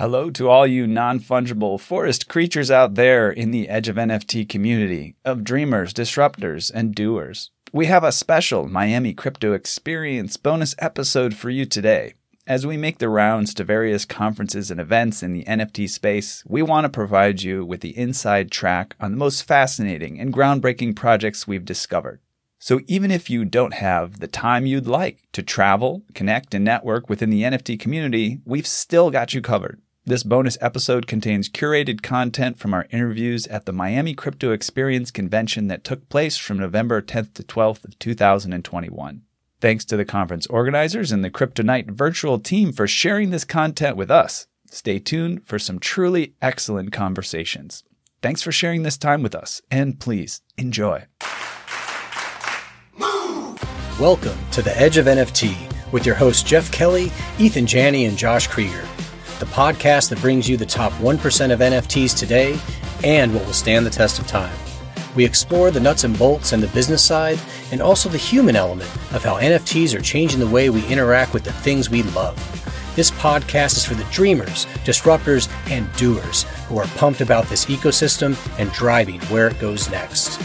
Hello to all you non fungible forest creatures out there in the Edge of NFT community of dreamers, disruptors, and doers. We have a special Miami Crypto Experience bonus episode for you today. As we make the rounds to various conferences and events in the NFT space, we want to provide you with the inside track on the most fascinating and groundbreaking projects we've discovered. So even if you don't have the time you'd like to travel, connect, and network within the NFT community, we've still got you covered. This bonus episode contains curated content from our interviews at the Miami Crypto Experience convention that took place from November 10th to 12th of 2021. Thanks to the conference organizers and the Cryptonite virtual team for sharing this content with us. Stay tuned for some truly excellent conversations. Thanks for sharing this time with us, and please enjoy. Welcome to the Edge of NFT with your hosts Jeff Kelley, Eathan Janney, and Josh Kriger the podcast that brings you the top 1% of NFTs today and what will stand the test of time. We explore the nuts and bolts and the business side, and also the human element of how NFTs are changing the way we interact with the things we love. This podcast is for the dreamers, disruptors, and doers who are pumped about this ecosystem and driving where it goes next.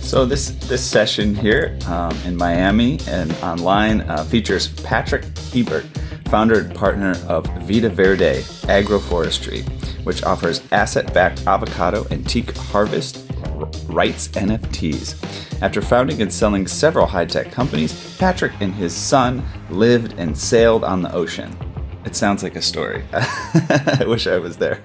So this this session here um, in Miami and online uh, features Patrick Hiebert founder and partner of Vida Verde Agroforestry, which offers asset backed avocado and teak harvest rights NFTs. After founding and selling several high tech companies, Patrick and his son lived and sailed on the ocean. It sounds like a story. I wish I was there.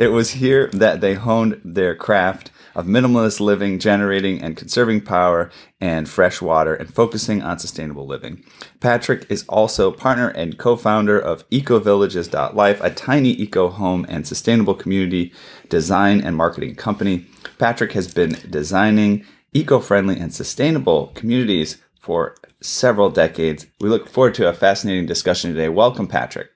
It was here that they honed their craft of minimalist living, generating and conserving power and fresh water, and focusing on sustainable living. Patrick is also partner and co founder of EcoVillages.life, a tiny eco home and sustainable community design and marketing company. Patrick has been designing eco friendly and sustainable communities for several decades. We look forward to a fascinating discussion today. Welcome, Patrick.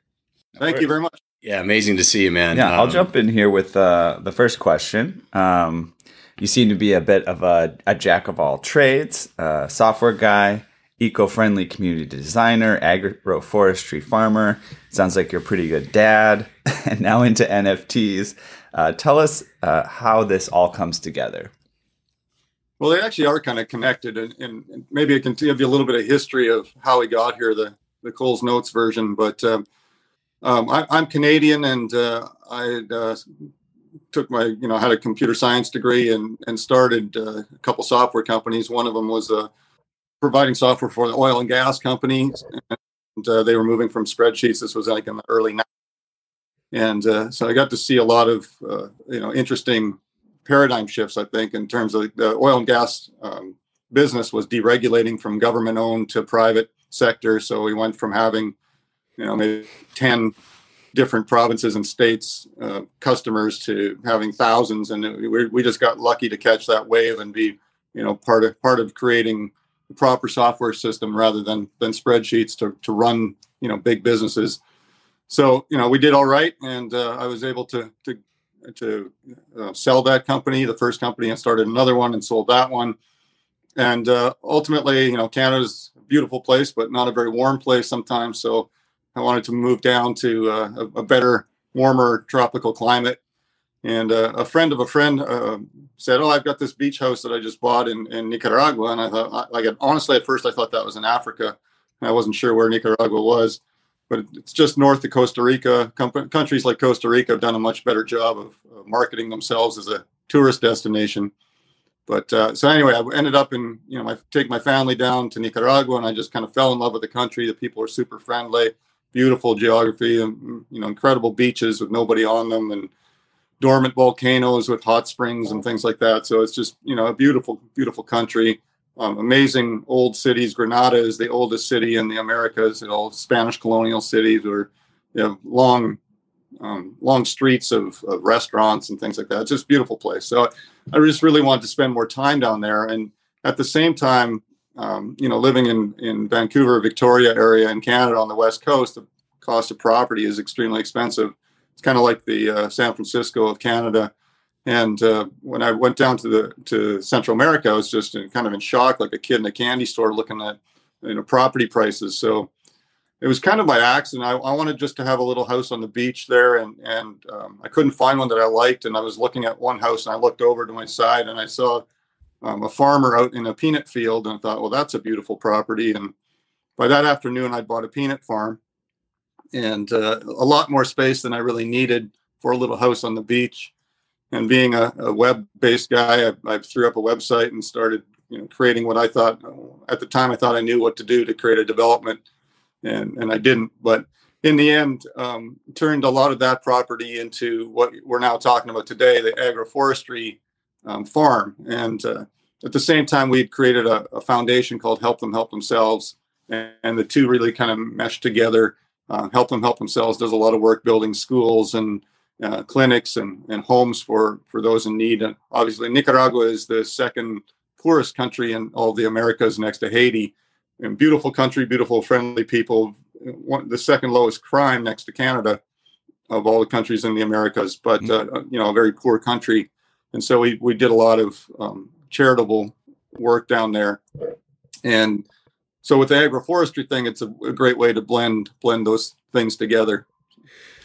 Thank you very much. Yeah, amazing to see you, man. Yeah, um, I'll jump in here with uh, the first question. Um, you seem to be a bit of a, a jack of all trades, software guy, eco-friendly community designer, agroforestry farmer. Sounds like you're a pretty good dad, and now into NFTs. Uh, tell us uh, how this all comes together. Well, they actually are kind of connected, and, and, maybe I can give you a little bit of history of how we got here, the the Coles Notes version. But um, um, I, am Canadian, and uh, I uh, took my you know had a computer science degree and and started uh, a couple software companies. One of them was uh, providing software for the oil and gas companies, and uh, they were moving from spreadsheets. This was like in the early 90s. and uh, so I got to see a lot of uh, you know interesting paradigm shifts. I think in terms of the oil and gas um, business was deregulating from government owned to private sector. So we went from having you know maybe 10 different provinces and states uh, customers to having thousands and we, we just got lucky to catch that wave and be you know part of part of creating the proper software system rather than than spreadsheets to, to run you know big businesses. So you know we did all right and uh, i was able to to to uh, sell that company the first company and started another one and sold that one. And uh, ultimately you know canada's a beautiful place but not a very warm place sometimes so I wanted to move down to uh, a, better, warmer tropical climate. And uh, a friend of a friend uh, said, "Oh, I've got this beach house that I just bought in, in Nicaragua." And I thought, like, honestly, at first I thought that was in Africa. I wasn't sure where Nicaragua was, but it's just north of Costa Rica. Com- countries like Costa Rica have done a much better job of marketing themselves as a tourist destination. But uh, so anyway, I ended up in you know, I take my family down to Nicaragua, and I just kind of fell in love with the country. The people are super friendly beautiful geography and you know incredible beaches with nobody on them and dormant volcanoes with hot springs and things like that. So it's just you know a beautiful beautiful country. Um, amazing old cities. Granada is the oldest city in the americas. All spanish colonial cities where you have long um, long streets of, of, restaurants and things like that. It's just beautiful place. So i just really wanted to spend more time down there. And at the same time um, you know, living in in Vancouver, Victoria area in Canada on the west coast, the cost of property is extremely expensive. It's kind of like the uh, San Francisco of Canada. And uh, when I went down to the to Central America, I was just in, kind of in shock, like a kid in a candy store, looking at you know property prices. So it was kind of by accident. I, I, wanted just to have a little house on the beach there, and and um, I couldn't find one that I liked. And I was looking at one house, and I looked over to my side, and I saw um, a farmer out in a peanut field, and I thought, well, that's a beautiful property. And by that afternoon, I bought a peanut farm, and uh, a lot more space than I really needed for a little house on the beach. And being a, a web-based guy, I, I threw up a website and started, you know, creating what I thought at the time I thought I knew what to do to create a development and and I didn't. But in the end, um, turned a lot of that property into what we're now talking about today, the agroforestry um, farm. And uh, at the same time, we would created a, a, foundation called Help Them Help Themselves, and, and the two really kind of meshed together. Uh, help Them Help Themselves does a lot of work building schools and uh, clinics and, and homes for for those in need. And obviously, Nicaragua is the second poorest country in all the Americas, next to Haiti and beautiful country, beautiful, friendly people. One, the second lowest crime next to Canada of all the countries in the Americas, but mm-hmm. uh, you know, a very poor country. And so we we did a lot of um, charitable work down there, and so with the agroforestry thing, it's a, a great way to blend blend those things together.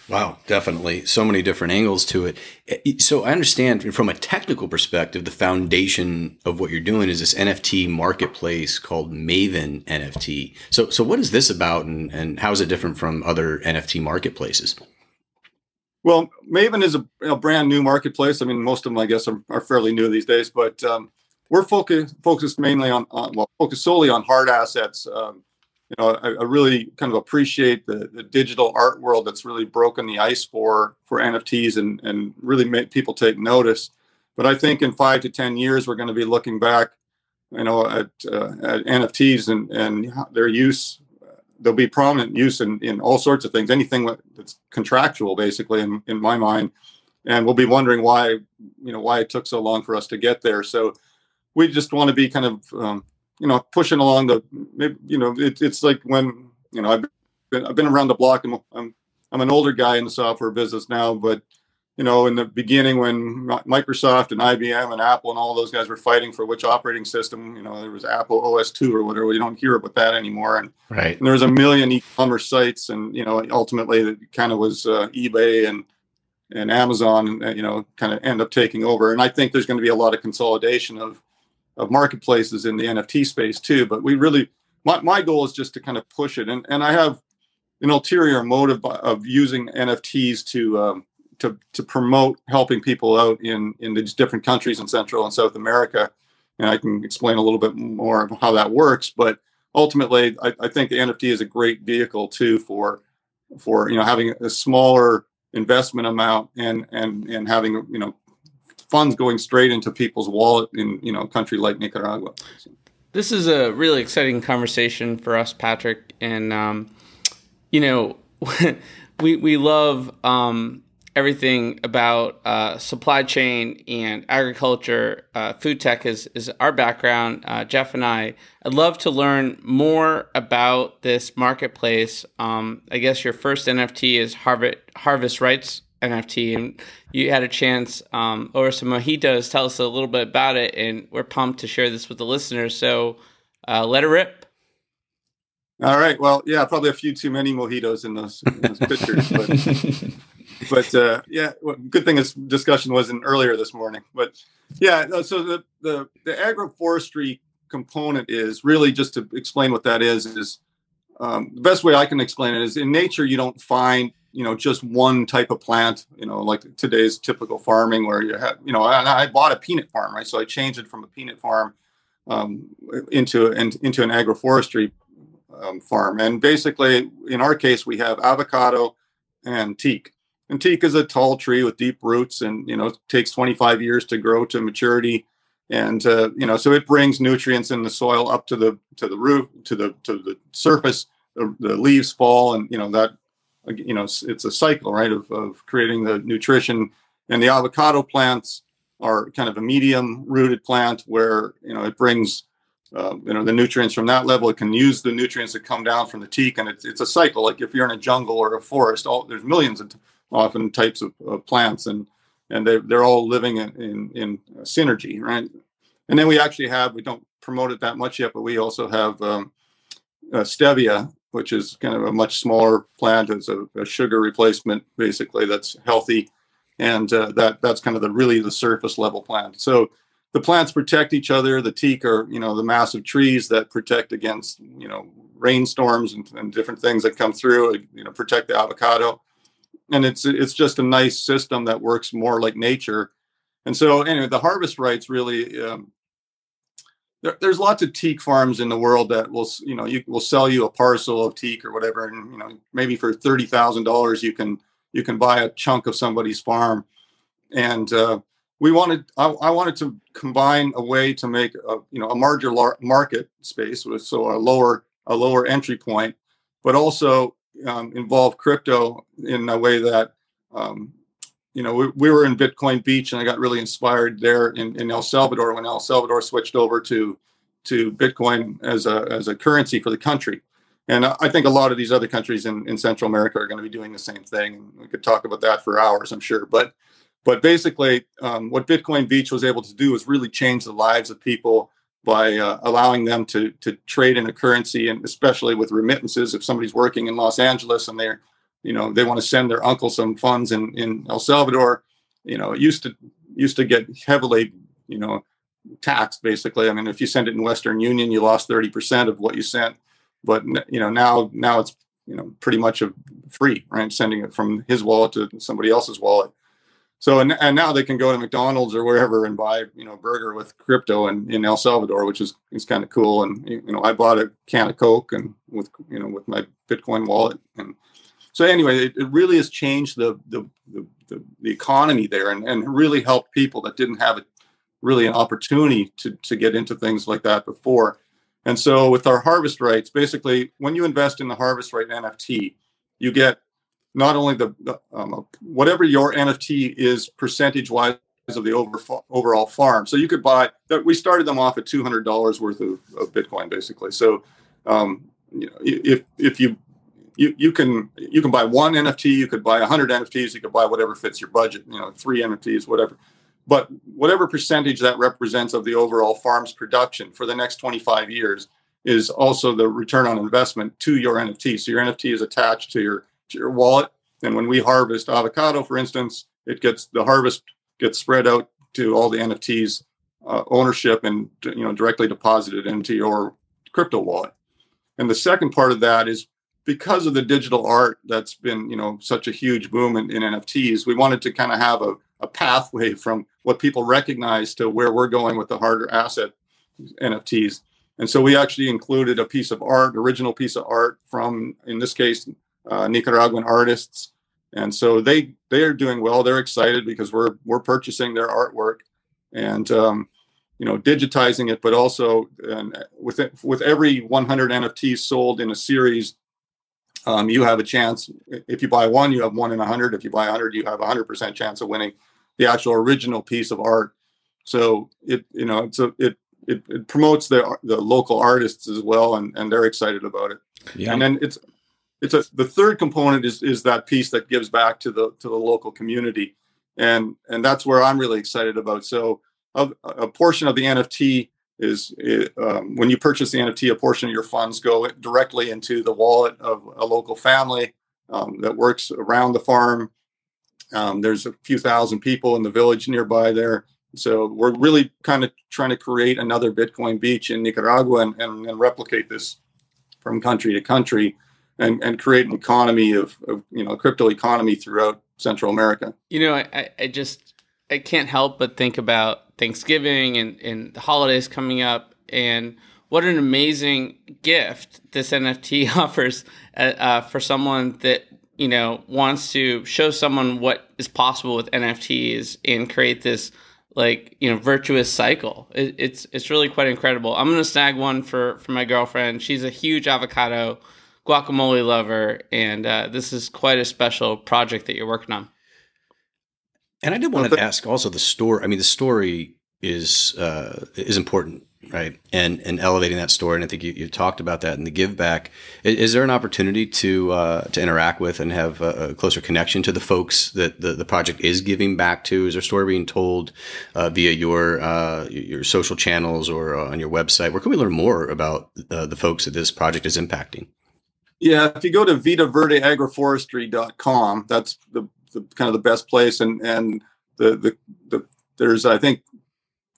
Wow, definitely. So many different angles to it. Eh, so I understand from a technical perspective, the foundation of what you're doing is this NFT marketplace called Maven NFT. So, so what is this about and, and how is it different from other NFT marketplaces? Well, Maven is a, a brand new marketplace. I mean, most of them, I guess, are, are fairly new these days, but um, we're focused, focused mainly on, on, well, focused solely on hard assets. Um, you know, I, I, really kind of appreciate the, the digital art world that's really broken the ice for for NFTs and and really make people take notice. But I think in five to ten years, we're going to be looking back, you know, at, uh, at NFTs and and their use. There'll be prominent use in, in all sorts of things, anything that's contractual, basically, in, in my mind. And we'll be wondering why, you know, why it took so long for us to get there. So we just want to be kind of um, you know pushing along the you know it, it's like when you know I've been I've been around the block. I'm, I'm I'm an older guy in the software business now, but you know in the beginning when Microsoft and IBM and Apple and all those guys were fighting for which operating system, you know there was Apple OS two or whatever. You don't hear about that anymore, and right. And there was a million e-commerce sites, and you know ultimately it kind of was uh, eBay and and Amazon, you know, kind of end up taking over. And I think there's going to be a lot of consolidation of of marketplaces in the NFT space too. But we really, my, my goal is just to kind of push it. And, and I have an ulterior motive of using NFTs to, um, to, to promote helping people out in, in these different countries in Central and South America. And I can explain a little bit more of how that works. But ultimately, I, I think the NFT is a great vehicle too for, for, you know, having a smaller investment amount and, and, and having, you know, funds going straight into people's wallet in you know a country like Nicaragua. This is a really exciting conversation for us, Patrick, and um, you know we we love um, everything about uh, supply chain and agriculture. Uh, food tech is is our background. Uh, Jeff and I. I'd love to learn more about this marketplace. Um, I guess your first NFT is Harvest Harvest Rights NFT, and you had a chance um, over some mojitos. Tell us a little bit about it, and we're pumped to share this with the listeners. So, uh, let it rip. All right. Well, yeah, probably a few too many mojitos in those, in those pictures, but, but uh, yeah, well, good thing this discussion wasn't earlier this morning. But yeah, so the the the agroforestry component is really just to explain what that is. Is um, the best way I can explain it is in nature you don't find you know just one type of plant you know like today's typical farming where you have you know I, I bought a peanut farm right so i changed it from a peanut farm um, into and into an agroforestry um, farm and basically in our case we have avocado and teak and teak is a tall tree with deep roots and you know it takes 25 years to grow to maturity and uh, you know so it brings nutrients in the soil up to the to the root to the to the surface the, the leaves fall and you know that you know, it's a cycle, right, of, of creating the nutrition. And the avocado plants are kind of a medium rooted plant where, you know, it brings, uh, you know, the nutrients from that level. It can use the nutrients that come down from the teak. And it's, it's a cycle. Like if you're in a jungle or a forest, all there's millions of often types of, of plants and, and they, they're all living in, in, in synergy, right? And then we actually have, we don't promote it that much yet, but we also have um, uh, stevia, which is kind of a much smaller plant. It's a, a sugar replacement, basically, that's healthy, and uh, that that's kind of the really the surface level plant. So the plants protect each other. The teak are you know the massive trees that protect against you know rainstorms and, and different things that come through. You know protect the avocado, and it's it's just a nice system that works more like nature. And so anyway, the harvest rights really um, there, there's lots of teak farms in the world that will you know you will sell you a parcel of teak or whatever and you know maybe for thirty thousand dollars you can you can buy a chunk of somebody's farm and uh, we wanted I, I, wanted to combine a way to make a you know a larger market space with so a lower a lower entry point but also um, involve crypto in a way that um, you know, we, we were in Bitcoin Beach, and I got really inspired there in, in El Salvador when El Salvador switched over to to Bitcoin as a as a currency for the country. And I think a lot of these other countries in, in Central America are going to be doing the same thing. We could talk about that for hours, I'm sure. But but basically, um, what Bitcoin Beach was able to do is really change the lives of people by uh, allowing them to to trade in a currency, and especially with remittances. If somebody's working in Los Angeles and they're you know they want to send their uncle some funds in in El Salvador, you know, it used to used to get heavily, you know, taxed basically. I mean, if you send it in Western Union, you lost 30% of what you sent. But you know, now now it's you know pretty much a free, right? Sending it from his wallet to somebody else's wallet. So and, and now they can go to McDonald's or wherever and buy you know burger with crypto in, in El Salvador, which is is kind of cool. And you know, I bought a can of Coke and with you know with my Bitcoin wallet and so anyway, it, it really has changed the the, the the, the, economy there and, and really helped people that didn't have a, really an opportunity to, to get into things like that before. And so with our harvest rights, basically when you invest in the harvest right NFT, you get not only the, um, whatever your NFT is percentage wise of the over, overall farm. So you could buy that. We started them off at two hundred dollars worth of, of, Bitcoin, basically. So um, you know, if if you you you can you can buy one NFT, you could buy 100 NFTs, you could buy whatever fits your budget, you know, three NFTs, whatever. But whatever percentage that represents of the overall farm's production for the next 25 years is also the return on investment to your NFT. So your NFT is attached to your to your wallet. And when we harvest avocado, for instance, it gets the harvest gets spread out to all the NFTs uh, ownership and you know directly deposited into your crypto wallet. And the second part of that is because of the digital art that's been you know such a huge boom in, in nfts we wanted to kind of have a, a pathway from what people recognize to where we're going with the harder asset nfts and so we actually included a piece of art original piece of art from in this case uh, nicaraguan artists and so they they are doing well they're excited because we're we're purchasing their artwork and um, you know digitizing it but also and with it, with every 100 nfts sold in a series um, you have a chance. If you buy one, you have one in a hundred. If you buy a hundred, you have a hundred percent chance of winning the actual original piece of art. So it, you know, it's a, it, it, it promotes the the local artists as well, and and they're excited about it. Yeah. And then it's it's a the third component is is that piece that gives back to the to the local community, and and that's where I'm really excited about. So a, a portion of the NFT is um, when you purchase the NFT, a portion of your funds go directly into the wallet of a local family um, that works around the farm. Um, there's a few thousand people in the village nearby there. So we're really kind of trying to create another Bitcoin beach in Nicaragua and, and, and replicate this from country to country and, and create an economy of, of, you know, crypto economy throughout Central America. You know, I, I just, I can't help but think about Thanksgiving and, and the holidays coming up, and what an amazing gift this NFT offers uh, uh, for someone that you know wants to show someone what is possible with NFTs and create this like you know virtuous cycle. It, it's it's really quite incredible. I'm gonna snag one for for my girlfriend. She's a huge avocado guacamole lover, and uh, this is quite a special project that you're working on. And I did want to ask also the story. I mean, the story is uh, is important, right? And and elevating that story. And I think you, you talked about that in the give back. Is, is there an opportunity to uh, to interact with and have a, a, closer connection to the folks that the, the project is giving back to? Is there a story being told uh, via your uh, your social channels or uh, on your website? Where can we learn more about uh, the folks that this project is impacting? Yeah, if you go to vidaverdeagroforestry.com, that's the, the kind of the best place. And and the, the the there's I think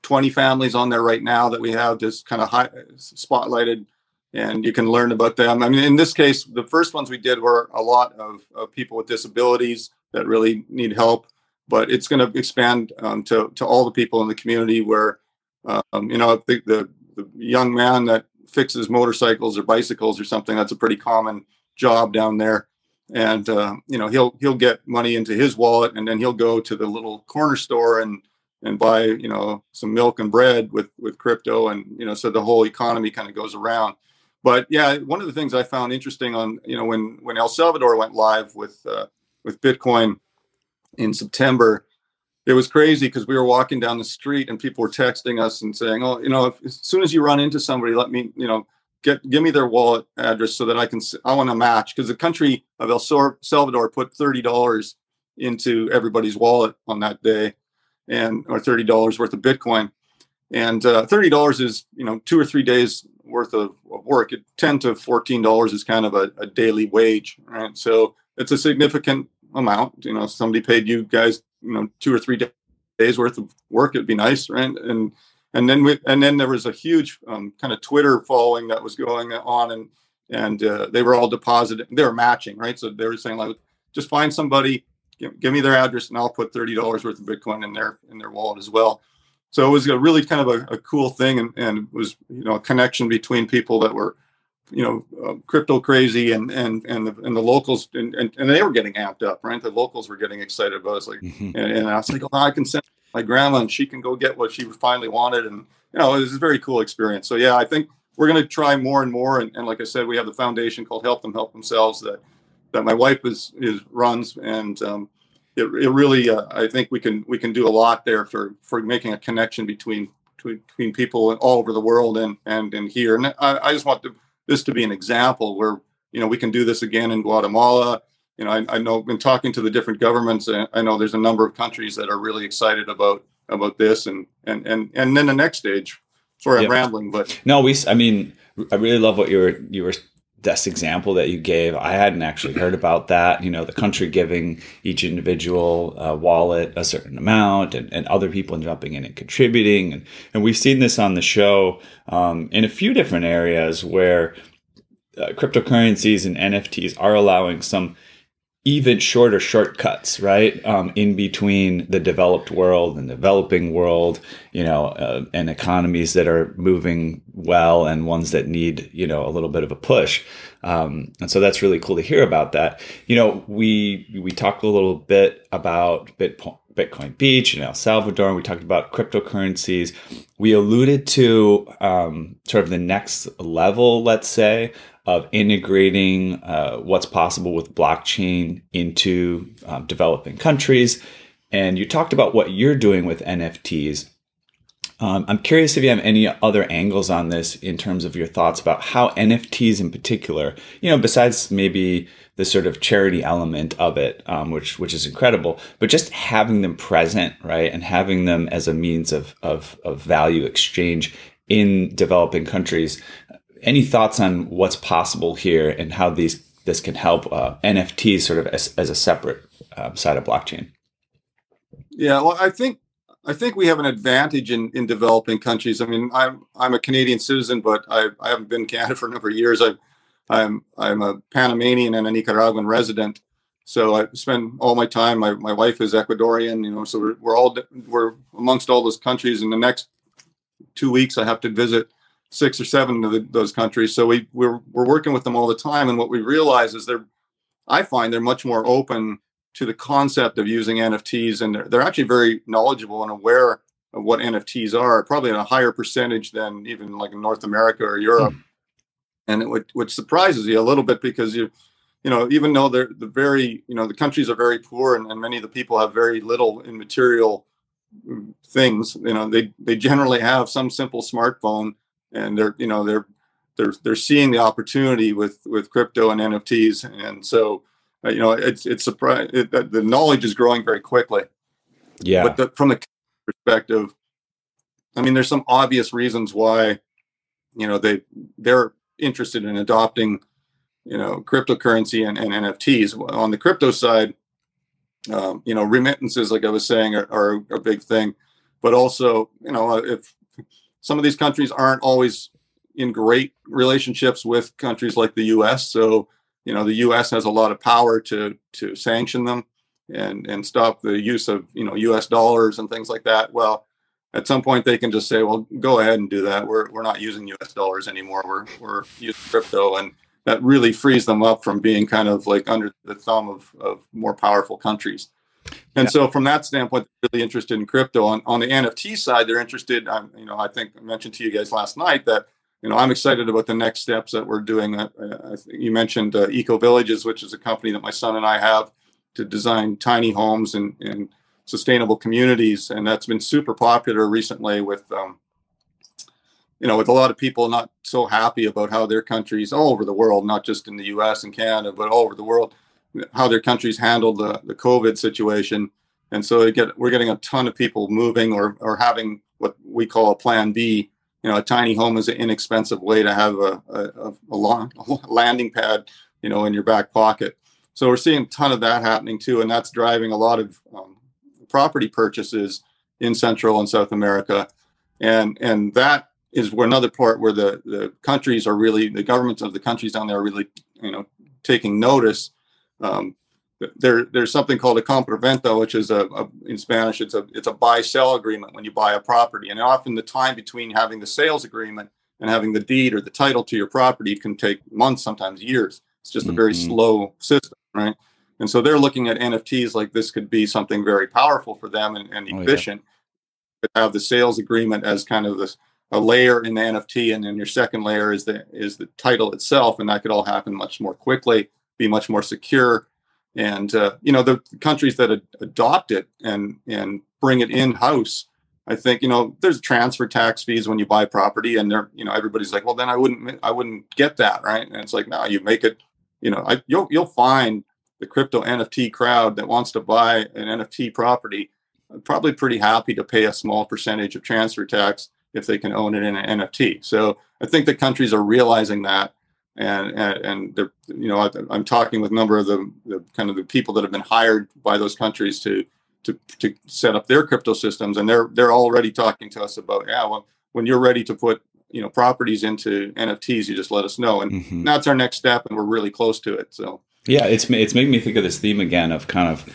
20 families on there right now that we have just kind of high, spotlighted, and you can learn about them. I mean, in this case, the first ones we did were a lot of, of people with disabilities that really need help, but it's going to expand um, to to all the people in the community where, um, you know, the, the the young man that fixes motorcycles or bicycles or something. That's a pretty common job down there. And uh, you know he'll he'll get money into his wallet, and then he'll go to the little corner store and and buy you know some milk and bread with with crypto, and you know so the whole economy kind of goes around. But yeah, one of the things I found interesting on you know when when El Salvador went live with uh, with Bitcoin in September, it was crazy because we were walking down the street and people were texting us and saying, "Oh, you know, if, as soon as you run into somebody, let me, you know, get give me their wallet address so that I can I want to match." Because the country of El Salvador put thirty dollars into everybody's wallet on that day, and or thirty dollars worth of Bitcoin, and uh, thirty dollars is you know two or three days worth of, of work. It, Ten to fourteen dollars is kind of a, a daily wage, right? So it's a significant amount. You know, somebody paid you guys you know two or three days worth of work it'd be nice right? And and then we and then there was a huge um, kind of twitter following that was going on and and uh, they were all deposited they were matching right? So they were saying like just find somebody give, give me their address and i'll put $30 worth of bitcoin in their in their wallet as well. So it was a really kind of a, a cool thing and, and was you know a connection between people that were you know, uh, crypto crazy and and and the, and the locals and, and, and they were getting amped up, right? The locals were getting excited about it. Like, mm-hmm. and, and, I was like, oh, I can send my grandma and she can go get what she finally wanted, and you know, it was a very cool experience. So yeah, I think we're going to try more and more. And, and like I said, we have the foundation called Help Them Help Themselves that that my wife is is runs, and um, it, it really uh, I think we can we can do a lot there for for making a connection between between people all over the world and and and here. And I, I just want to this to be an example where you know we can do this again in Guatemala. You know, I, I know in talking to the different governments, I know there's a number of countries that are really excited about about this, and and and and then the next stage. Sorry, yep. I'm rambling, but no, we. I mean, I really love what you were you were this example that you gave, I hadn't actually heard about that. You know, the country giving each individual uh, wallet a certain amount and, and other people jumping in and contributing. And, and we've seen this on the show um, in a few different areas where uh, cryptocurrencies and NFTs are allowing some even shorter shortcuts, right? Um, in between the developed world and developing world, you know, uh, and economies that are moving well and ones that need, you know, a little bit of a push. Um, and so that's really cool to hear about that. You know, we we talked a little bit about Bitcoin Beach in El Salvador, and we talked about cryptocurrencies. We alluded to um, sort of the next level, let's say, of integrating uh, what's possible with blockchain into um, developing countries. And you talked about what you're doing with NFTs. Um, I'm curious if you have any other angles on this in terms of your thoughts about how NFTs in particular, you know, besides maybe the sort of charity element of it, um, which which is incredible, but just having them present, right, and having them as a means of of, of value exchange in developing countries any thoughts on what's possible here and how these this can help uh, NFTs sort of as, as a separate um, side of blockchain? Yeah, well, I think I think we have an advantage in, in developing countries. I mean, I'm I'm a Canadian citizen, but I, I haven't been in Canada for a number of years. I, I'm I'm a Panamanian and a Nicaraguan resident, so I spend all my time. My, my wife is Ecuadorian, you know, so we're, we're all we're amongst all those countries. In the next two weeks, I have to visit six or seven of the, those countries. So we we're we're working with them all the time, and what we realize is they're I find they're much more open to the concept of using NFTs, and they're, they're actually very knowledgeable and aware of what NFTs are, probably at a higher percentage than even like in North America or Europe. Mm. And it, which surprises you a little bit because you, you know, even though they're the very, you know, the countries are very poor and, and many of the people have very little in material mm, things, you know, they they generally have some simple smartphone and they're you know they're they're they're seeing the opportunity with with crypto and NFTs, and so uh, you know it's it's surprise it, the knowledge is growing very quickly. Yeah, but the, from the perspective, I mean, there's some obvious reasons why you know they they're interested in adopting you know, cryptocurrency and, and NFTs. On the crypto side, um, you know, remittances, like I was saying, are, are a big thing. But also, you know, if some of these countries aren't always in great relationships with countries like the U.S., so you know, the U.S. has a lot of power to to sanction them and and stop the use of you know U.S. dollars and things like that. Well, at some point they can just say, well, go ahead and do that. We're we're not using U.S. dollars anymore. We're we're using crypto, and that really frees them up from being kind of like under the thumb of of more powerful countries. And yeah. so, from that standpoint, they're really interested in crypto. On on the NFT side, they're interested. Um, you know, I think I mentioned to you guys last night that you know I'm excited about the next steps that we're doing. Uh, uh, you mentioned uh, Eco Villages, which is a company that my son and I have to design tiny homes and, and sustainable communities, and that's been super popular recently with. Um, you know, with a lot of people not so happy about how their countries all over the world, not just in the U.S. and Canada, but all over the world, how their countries handled the, the COVID situation. And so get, we're getting a ton of people moving or, or having what we call a plan B. You know, a tiny home is an inexpensive way to have a, a, a, long, a landing pad, you know, in your back pocket. So we're seeing a ton of that happening too, and that's driving a lot of um, property purchases in Central and South America, and and that is another part where the the countries are really the governments of the countries down there are really you know taking notice. Um, there there's something called a compraventa, which is a, a, in Spanish it's a it's a buy sell agreement when you buy a property, and often the time between having the sales agreement and having the deed or the title to your property can take months, sometimes years. It's just mm-hmm. a very mm-hmm. slow system right? And so they're looking at NFTs like this could be something very powerful for them and, and efficient. Oh, yeah. Have the sales agreement as kind of this a layer in the NFT, and then your second layer is the is the title itself, and that could all happen much more quickly, be much more secure, and uh, you know the countries that ad- adopt it and and bring it in house. I think you know there's transfer tax fees when you buy property, and they're you know everybody's like, well then I wouldn't I wouldn't get that right, and it's like no, you make it you know, I, you'll you'll find the crypto NFT crowd that wants to buy an NFT property probably pretty happy to pay a small percentage of transfer tax if they can own it in an NFT. So I think the countries are realizing that, and and, and they're you know I, am talking with a number of the, the kind of the people that have been hired by those countries to to to set up their crypto systems, and they're they're already talking to us about yeah well when you're ready to put you know properties into NFTs, you just let us know, and mm-hmm. that's our next step, and we're really close to it. So yeah, it's it's making me think of this theme again of kind of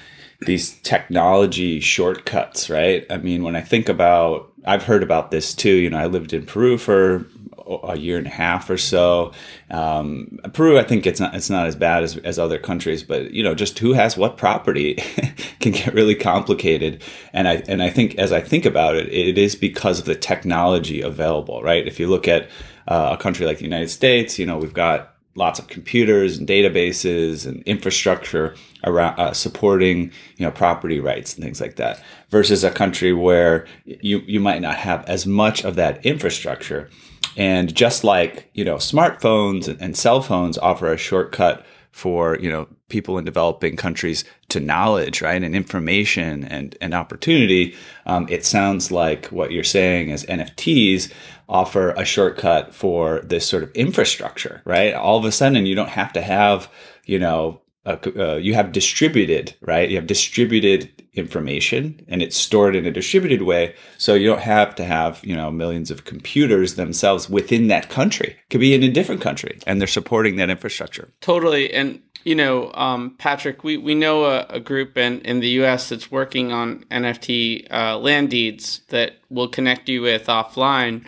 these technology shortcuts, right? I mean, when I think about, I've heard about this too. You know, I lived in Peru for a year and a half or so. Um, Peru, I think it's not it's not as bad as, as other countries, but you know, just who has what property can get really complicated. And I and I think as I think about it, it is because of the technology available, right? If you look at uh, a country like the United States, you know, we've got lots of computers and databases and infrastructure around uh, supporting you know property rights and things like that versus a country where you you might not have as much of that infrastructure and just like, you know, smartphones and cell phones offer a shortcut for, you know, people in developing countries to knowledge, right? And information and, and opportunity. Um, it sounds like what you're saying is NFTs offer a shortcut for this sort of infrastructure, right? All of a sudden, you don't have to have, you know, uh, you have distributed, right? You have distributed information and it's stored in a distributed way. So you don't have to have, you know, millions of computers themselves within that country. It could be in a different country and they're supporting that infrastructure. Totally. And, you know, um, Patrick, we, we know a, a, group in, in the US that's working on NFT uh, land deeds that will connect you with offline.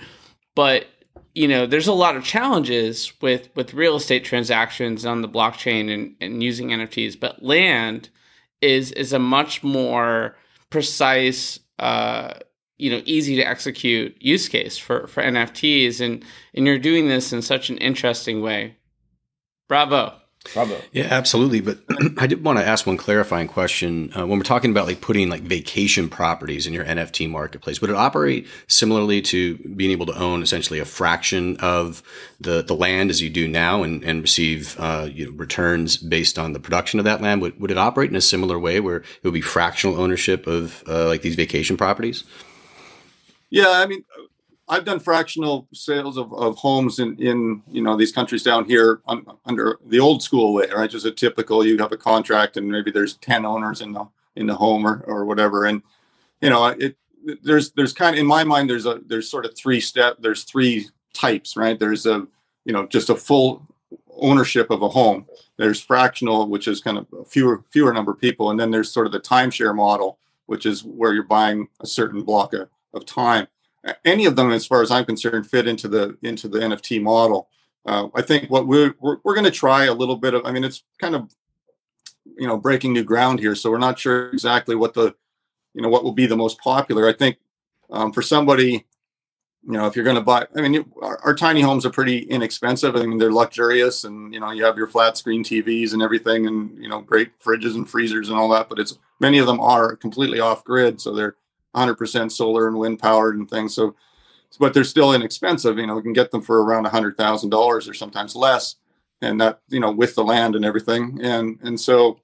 But you know, there's a lot of challenges with with real estate transactions on the blockchain and, and using NFTs, but land is is a much more precise uh, you know easy to execute use case for for NFTs and and you're doing this in such an interesting way. Bravo. Bravo. Yeah, absolutely. But I did want to ask one clarifying question. Uh, when we're talking about like putting like vacation properties in your NFT marketplace, would it operate similarly to being able to own essentially a fraction of the, the land as you do now and, and receive uh, you know, returns based on the production of that land? Would, would it operate in a similar way where it would be fractional ownership of uh, like these vacation properties? Yeah, I mean, I've done fractional sales of, of homes in, in you know these countries down here under the old school way, right? Just a typical you have a contract and maybe there's ten owners in the in the home or, or whatever, and you know it there's there's kind of in my mind there's a there's sort of three step there's three types, right? There's a you know just a full ownership of a home. There's fractional, which is kind of fewer fewer number of people, and then there's sort of the timeshare model, which is where you're buying a certain block of, of time any of them, as far as I'm concerned, fit into the into the NFT model. Uh, I think what we're we're, we're going to try a little bit of. I mean, it's kind of you know breaking new ground here, so we're not sure exactly what the you know what will be the most popular. I think um, for somebody, you know, if you're going to buy, I mean, our, our, tiny homes are pretty inexpensive. I mean, they're luxurious, and you know, you have your flat screen TVs and everything, and you know, great fridges and freezers and all that. But it's many of them are completely off grid, so they're 100% solar and wind powered and things. So, but they're still inexpensive. You know, we can get them for around $100,000 or sometimes less, and that you know with the land and everything. And and so,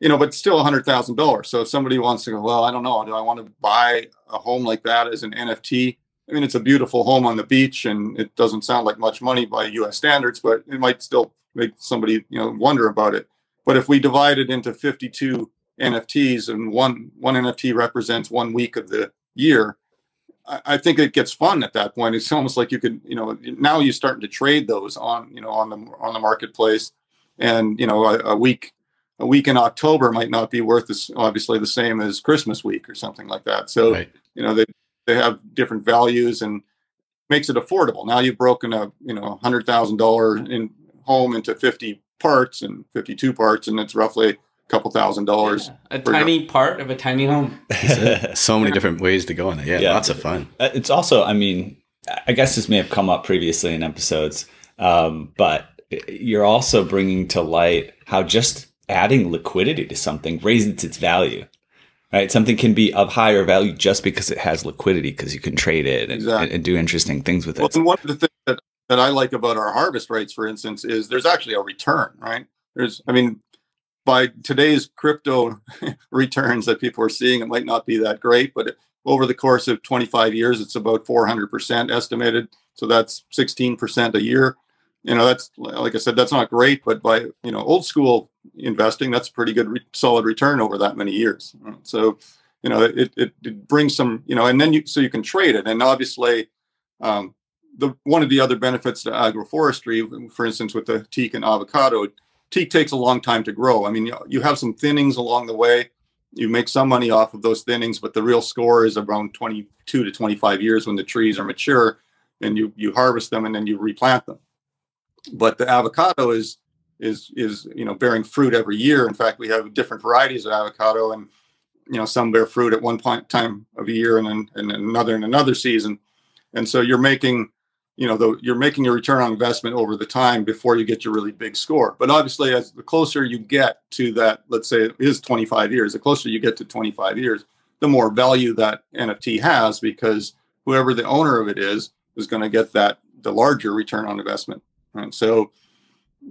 you know, but still $100,000. So if somebody wants to go, well, I don't know, do I want to buy a home like that as an NFT? I mean, it's a beautiful home on the beach, and it doesn't sound like much money by U.S. standards, but it might still make somebody you know wonder about it. But if we divide it into 52 NFTs and one one NFT represents one week of the year, I, I, think it gets fun at that point. It's almost like you could, you know, now you're starting to trade those on, you know, on the on the marketplace, and you know, a, a week a week in October might not be worth this obviously the same as Christmas week or something like that. So right. you know they they have different values and makes it affordable. Now you've broken a you know hundred thousand dollar in home into fifty parts and fifty two parts, and it's roughly couple thousand dollars. Yeah, a tiny your- part of a tiny home. so many different ways to go on it. Yeah, yeah, lots of fun. Uh, it's also, I mean, I guess this may have come up previously in episodes, um, but you're also bringing to light how just adding liquidity to something raises its value. Right, something can be of higher value just because it has liquidity, because you can trade it and, exactly. and, and do interesting things with well, it. And one of the things that, that I like about our harvest rights, for instance, is there's actually a return. Right, there's, I mean, by today's crypto returns that people are seeing, it might not be that great, but over the course of 25 years, it's about 400% estimated. So that's 16% a year. You know, that's like I said, that's not great, but by you know old school investing, that's pretty good re- solid return over that many years. So, you know, it, it, it brings some you know, and then you so you can trade it, and obviously, um, the one of the other benefits to agroforestry, for instance, with the teak and avocado, teak takes a long time to grow. I mean, you, have some thinnings along the way. You make some money off of those thinnings, but the real score is around 22 to 25 years when the trees are mature and you, you harvest them and then you replant them. But the avocado is, is, is, you know, bearing fruit every year. In fact, we have different varieties of avocado and, you know, some bear fruit at one point time of a year and then and another in another season. And so you're making, you know, the, you're making your return on investment over the time before you get your really big score. But obviously, as the closer you get to that, let's say it is 25 years, the closer you get to 25 years, the more value that NFT has because whoever the owner of it is is going to get that the larger return on investment. And so,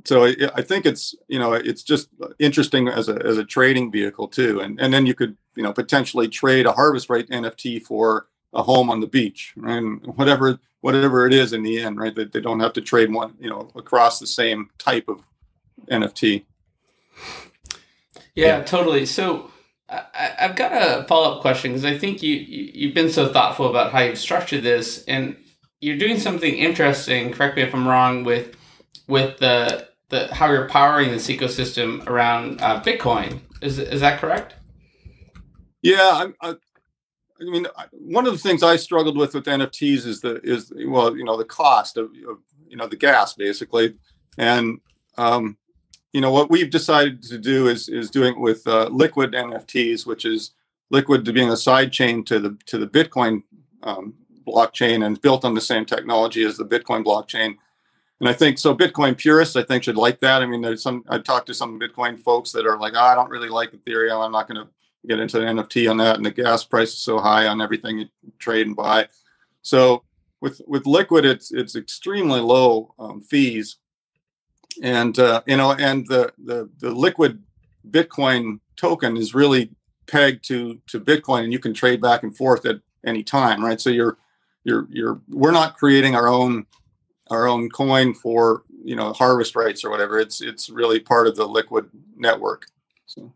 so I, I think it's you know it's just interesting as a as a trading vehicle too, and and then you could you know potentially trade a harvest right NFT for a home on the beach and whatever whatever it is in the end right? That they don't have to trade one you know across the same type of nft yeah, yeah. totally. So I, have got a follow-up question because i think you, you you've been so thoughtful about how you've structured this and you're doing something interesting correct me if i'm wrong with with the the how you're powering this ecosystem around uh, bitcoin. Is, is that correct? Yeah, I, I mean, one of the things I struggled with with NFTs is the is well, you know, the cost of, of you know the gas basically, and um, you know what we've decided to do is is doing it with uh, liquid NFTs, which is liquid being a side chain to the to the Bitcoin um, blockchain and built on the same technology as the Bitcoin blockchain. And I think so. Bitcoin purists, I think, should like that. I mean, there's some. I talked to some Bitcoin folks that are like, oh, I don't really like Ethereum. I'm not going to get into the NFT on that, and the gas price is so high on everything you trade and buy. So with with liquid, it's it's extremely low um, fees, and uh, you know, and the the the liquid Bitcoin token is really pegged to to Bitcoin, and you can trade back and forth at any time, right? So you're you're you're we're not creating our own our own coin for you know harvest rights or whatever. It's it's really part of the liquid network. So.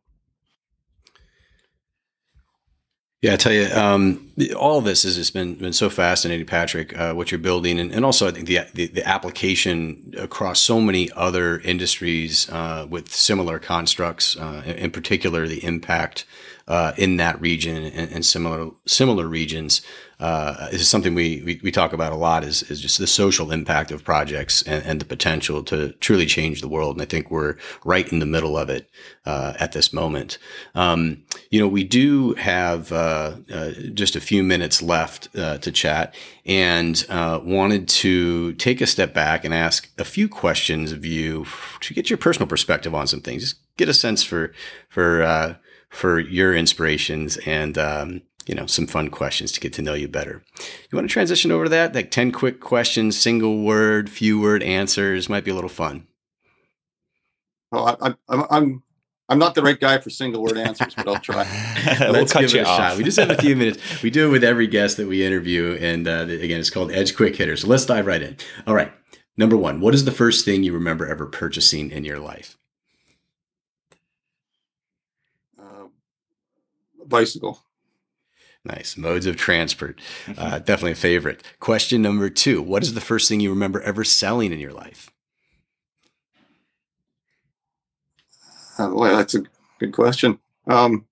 Yeah, I tell you, um, all this has just been been so fascinating, Patrick. Uh, what you're building, and, and also I think the, the, the application across so many other industries uh, with similar constructs, uh, in, in, particular the impact uh, in that region and, and, similar similar regions uh, is something we, we, we talk about a lot. Is is just the social impact of projects and, and, the potential to truly change the world. And I think we're right in the middle of it uh, at this moment. Um, you know, we do have uh, uh, just a few minutes left uh, to chat, and wanted to take a step back and ask a few questions of you to get your personal perspective on some things. Just get a sense for for for your inspirations and um, you know some fun questions to get to know you better. You want to transition over to that? Like ten quick questions, single word, few word answers might be a little fun. Well, I, I'm I'm I'm not the right guy for single word answers, but I'll try. Let's give it a off. shot. We just have a few minutes. We do it with every guest that we interview, and uh, again, it's called Edge Quick Hitter. So let's dive right in. All right, number one, what is the first thing you remember ever purchasing in your life? bicycle. Nice. Modes of transport. Uh, definitely a favorite. Question number two What is the first thing you remember ever selling in your life? Uh, well, that's a good question. Um,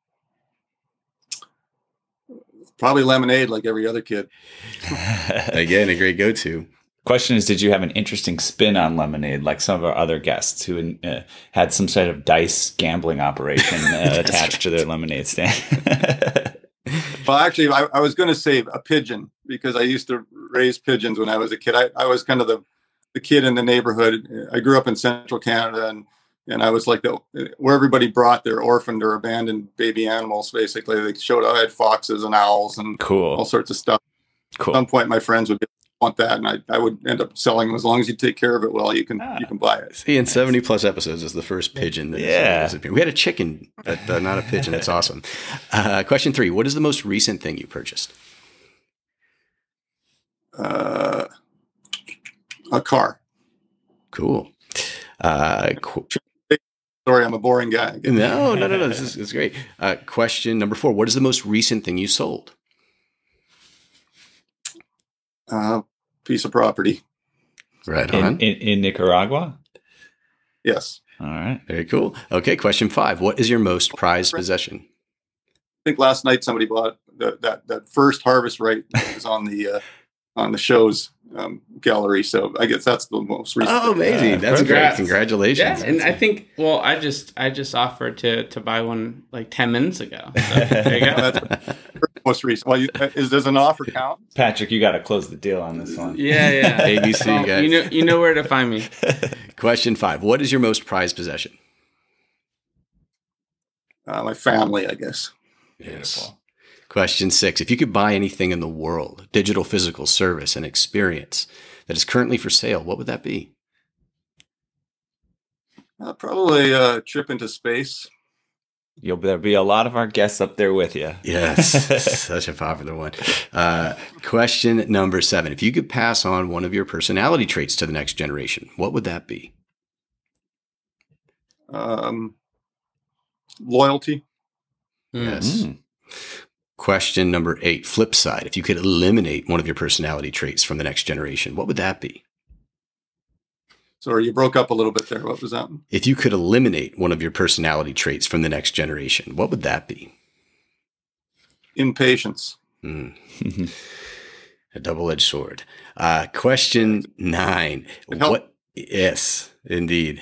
probably lemonade, like every other kid. Again, a great go to. Question is, did you have an interesting spin on lemonade, like some of our other guests who uh, had some sort of dice gambling operation uh, attached to their lemonade stand? Well, actually, I, I was going to say a pigeon because I used to raise pigeons when I was a kid. I, I was kind of the the kid in the neighborhood. I grew up in central Canada, and and I was like the where everybody brought their orphaned or abandoned baby animals. Basically, they showed I had foxes and owls and cool all sorts of stuff. Cool. At some point, my friends would want that, and I, I would end up selling them as long as you take care of it well. You can ah. you can buy it. See, in seventy plus episodes is the first pigeon. That yeah, is, we had a chicken, but uh, not a pigeon. That's awesome. Uh, question three: What is the most recent thing you purchased? Uh, a car. Cool. Uh, qu- Sorry, I'm a boring guy. No, no, no, no. This is, this is great. Uh, question number four: What is the most recent thing you sold? Uh, piece of property. Right on. In, in, in Nicaragua? Yes. All right. Very cool. Okay, question five. What is your most prized possession? I think last night somebody bought the, that that first harvest right was on the uh, on the show's um, gallery. So I guess that's the most recent. Oh, amazing! Uh, that's congrats. great. Congratulations. Yeah, and I think well, I just I just offered to to buy one like ten minutes ago. So there you go. most recent. Well, you, uh, is does an offer count? Patrick, you got to close the deal on this one. Yeah, yeah. ABC, well, guys. You know, you know where to find me. Question five: What is your most prized possession? Uh, my family, I guess. Yes. Question six: If you could buy anything in the world, digital, physical, service, and experience that is currently for sale, what would that be? Uh, probably a trip into space. You'll there'll be a lot of our guests up there with you. Yes, such a popular one. Uh, question number seven: If you could pass on one of your personality traits to the next generation, what would that be? Um, loyalty. Yes. Mm. Question number eight: Flip side: If you could eliminate one of your personality traits from the next generation, what would that be? Sorry, you broke up a little bit there. What was that? If you could eliminate one of your personality traits from the next generation, what would that be? Impatience. Mm. a double-edged sword. Uh, question nine. What? Yes, indeed.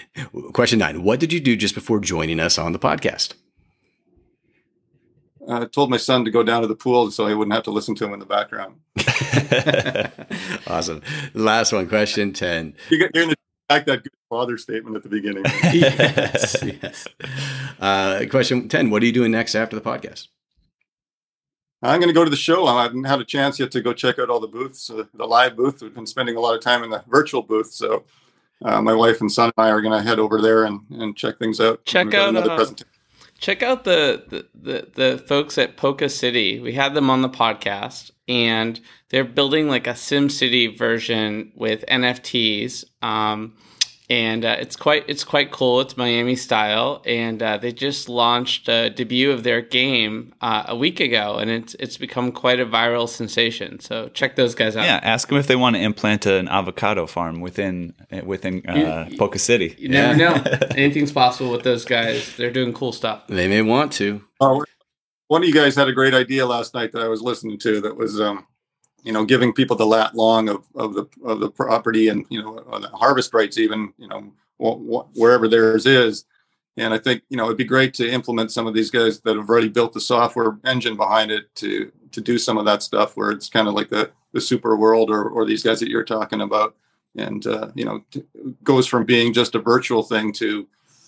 Question nine. What did you do just before joining us on the podcast? I told my son to go down to the pool so I wouldn't have to listen to him in the background. awesome. Last one, question 10. You're going to back that good father statement at the beginning. yes, yes. Uh, question 10 What are you doing next after the podcast? I'm going to go to the show. I haven't had a chance yet to go check out all the booths, uh, the live booth. We've been spending a lot of time in the virtual booth. So uh, my wife and son and I are going to head over there and, and check things out. Check out another uh, presentation. Check out the, the, the the folks at Poca City. We had them on the podcast, and they're building like a Sim City version with NFTs. Um, and uh, it's quite it's quite cool. It's Miami style, and uh, they just launched a debut of their game uh, a week ago, and it's it's become quite a viral sensation. So check those guys out. Yeah, ask them if they want to implant an avocado farm within within uh, You- Poca City. You never know. Anything's possible with those guys. They're doing cool stuff. They may want to. Oh, one of you guys had a great idea last night that I was listening to. That was, um, you know, giving people the lat long of, of the of the property and you know the harvest rights, even you know wh- wherever theirs is. And I think you know it'd be great to implement some of these guys that have already built the software engine behind it to to do some of that stuff where it's kind of like the the Superworld or or these guys that you're talking about, and uh, you know t- goes from being just a virtual thing to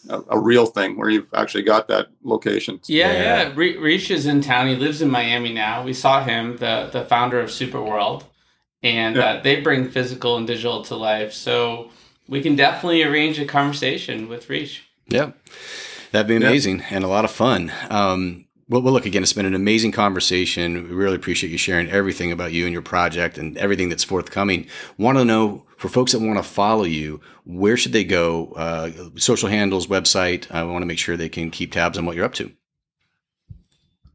a, a real thing where you've actually got that location. Yeah, Yeah. yeah. Re- Hrish is in town. He lives in Miami now. We saw him, the the founder of Superworld, and Yeah. uh, they bring physical and digital to life. So we can definitely arrange a conversation with Hrish. Yep. That'd be Yeah. amazing and a lot of fun. Um, well, well, look, again, it's been an amazing conversation. We really appreciate you sharing everything about you and your project and everything that's forthcoming. Want to know for folks that want to follow you, where should they go? Uh, social handles, website. I want to make sure they can keep tabs on what you're up to.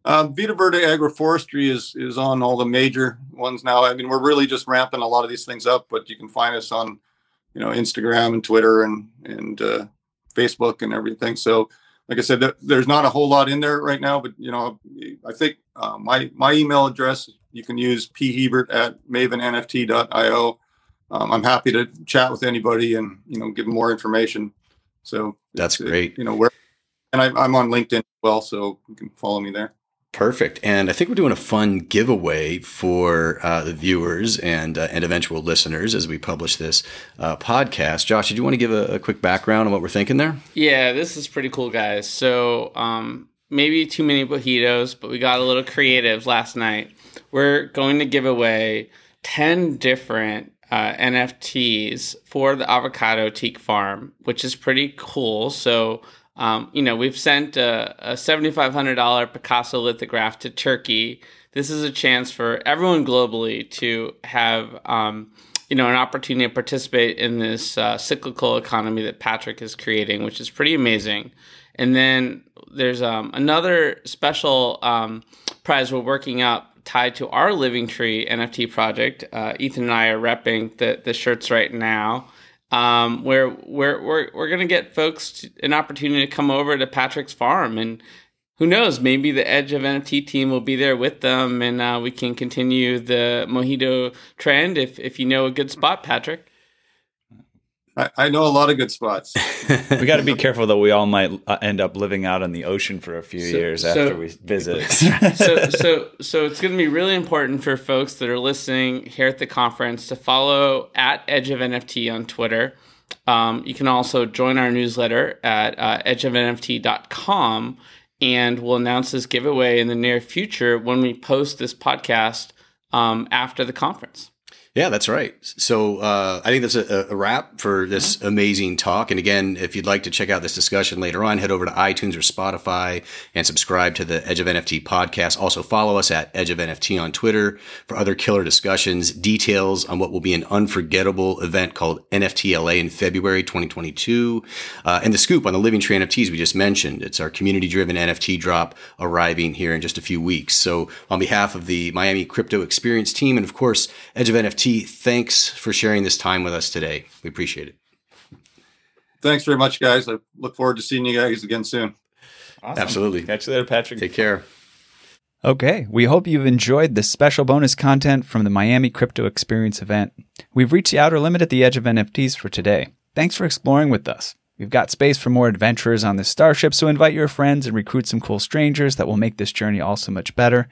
Um, Vida Verde Agroforestry is is on all the major ones now. I mean, we're really just ramping a lot of these things up, but you can find us on, you know, Instagram and Twitter and and uh, Facebook and everything. So, like I said, th- there's not a whole lot in there right now, but you know, I think uh, my my email address you can use phiebert at mavennft.io. Um, I'm happy to chat with anybody and you know give them more information. So That's it's, uh, great. You know where, and I, I'm on LinkedIn as well, so you can follow me there. Perfect. And I think we're doing a fun giveaway for uh, the viewers and uh, and eventual listeners as we publish this uh, podcast. Josh, did you want to give a, a quick background on what we're thinking there? Yeah, this is pretty cool, guys. So, um, maybe too many mojitos, but we got a little creative last night. We're going to give away 10 different uh, NFTs for the avocado teak farm, which is pretty cool. So, um, you know, we've sent a, a $7,500 Picasso lithograph to Turkey. This is a chance for everyone globally to have, um, you know, an opportunity to participate in this uh, cyclical economy that Patrick is creating, which is pretty amazing. And then there's um, another special um, prize we're working up tied to our Living Tree NFT project. Uh, Eathan and I are repping the, the shirts right now um, where we're we're we're gonna get folks to, an opportunity to come over to Patrick's farm, and who knows, maybe the Edge of NFT team will be there with them, and uh, we can continue the mojito trend if if you know a good spot, Patrick. I, I know a lot of good spots. We got to be careful though. We all might uh, end up living out on the ocean for a few So- years so- after we visit. so so so it's going to be really important for folks that are listening here at the conference to follow at Edge of NFT on Twitter. Um, you can also join our newsletter at uh, edgeofnft.com, and we'll announce this giveaway in the near future when we post this podcast um, after the conference. Yeah, that's right. So uh, I think that's a, a wrap for this amazing talk. And again, if you'd like to check out this discussion later on, head over to iTunes or Spotify and subscribe to the Edge of NFT podcast. Also follow us at Edge of NFT on Twitter for other killer discussions, details on what will be an unforgettable event called NFT LA in February 2022, uh, and the scoop on the Living Tree NFTs we just mentioned. It's our community-driven NFT drop arriving here in just a few weeks. So on behalf of the Miami Crypto Experience team and of course Edge of NFT, thanks for sharing this time with us today. We appreciate it. Thanks very much, guys. I look forward to seeing you guys again soon. Awesome. Absolutely. Catch you later, Patrick. Take care. Okay, we hope you've enjoyed this special bonus content from the Miami Crypto Experience event. We've reached the outer limit at the edge of NFTs for today. Thanks for exploring with us. We've got space for more adventurers on this starship, so invite your friends and recruit some cool strangers that will make this journey also much better.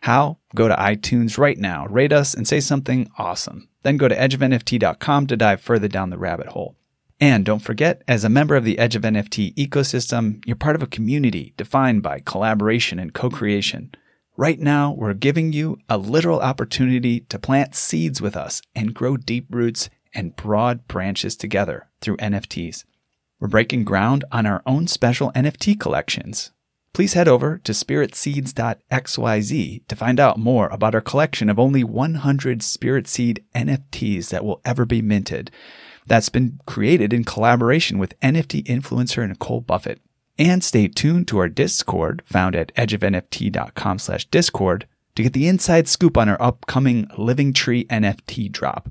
How? Go to iTunes right now, rate us, and say something awesome. Then go to edgeofnft.com to dive further down the rabbit hole. And don't forget, as a member of the Edge of NFT ecosystem, you're part of a community defined by collaboration and co creation. Right now, we're giving you a literal opportunity to plant seeds with us and grow deep roots and broad branches together through NFTs. We're breaking ground on our own special NFT collections. Please head over to spiritseeds.xyz to find out more about our collection of only 100 Spirit Seed NFTs that will ever be minted. That's been created in collaboration with NFT influencer Nicole Buffett. And stay tuned to our Discord found at edgeofnft.com slash discord to get the inside scoop on our upcoming Living Tree NFT drop.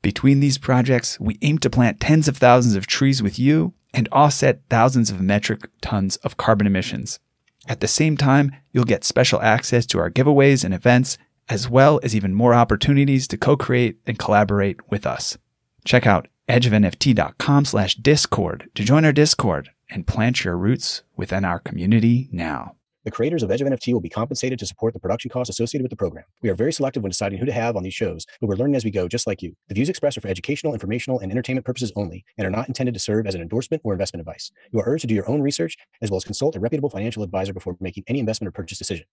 Between these projects, we aim to plant tens of thousands of trees with you and offset thousands of metric tons of carbon emissions. At the same time, you'll get special access to our giveaways and events, as well as even more opportunities to co-create and collaborate with us. Check out edgeofnft.com slash discord to join our Discord and plant your roots within our community now. The creators of Edge of NFT will be compensated to support the production costs associated with the program. We are very selective when deciding who to have on these shows, but we're learning as we go, just like you. The views expressed are for educational, informational, and entertainment purposes only and are not intended to serve as an endorsement or investment advice. You are urged to do your own research as well as consult a reputable financial advisor before making any investment or purchase decision.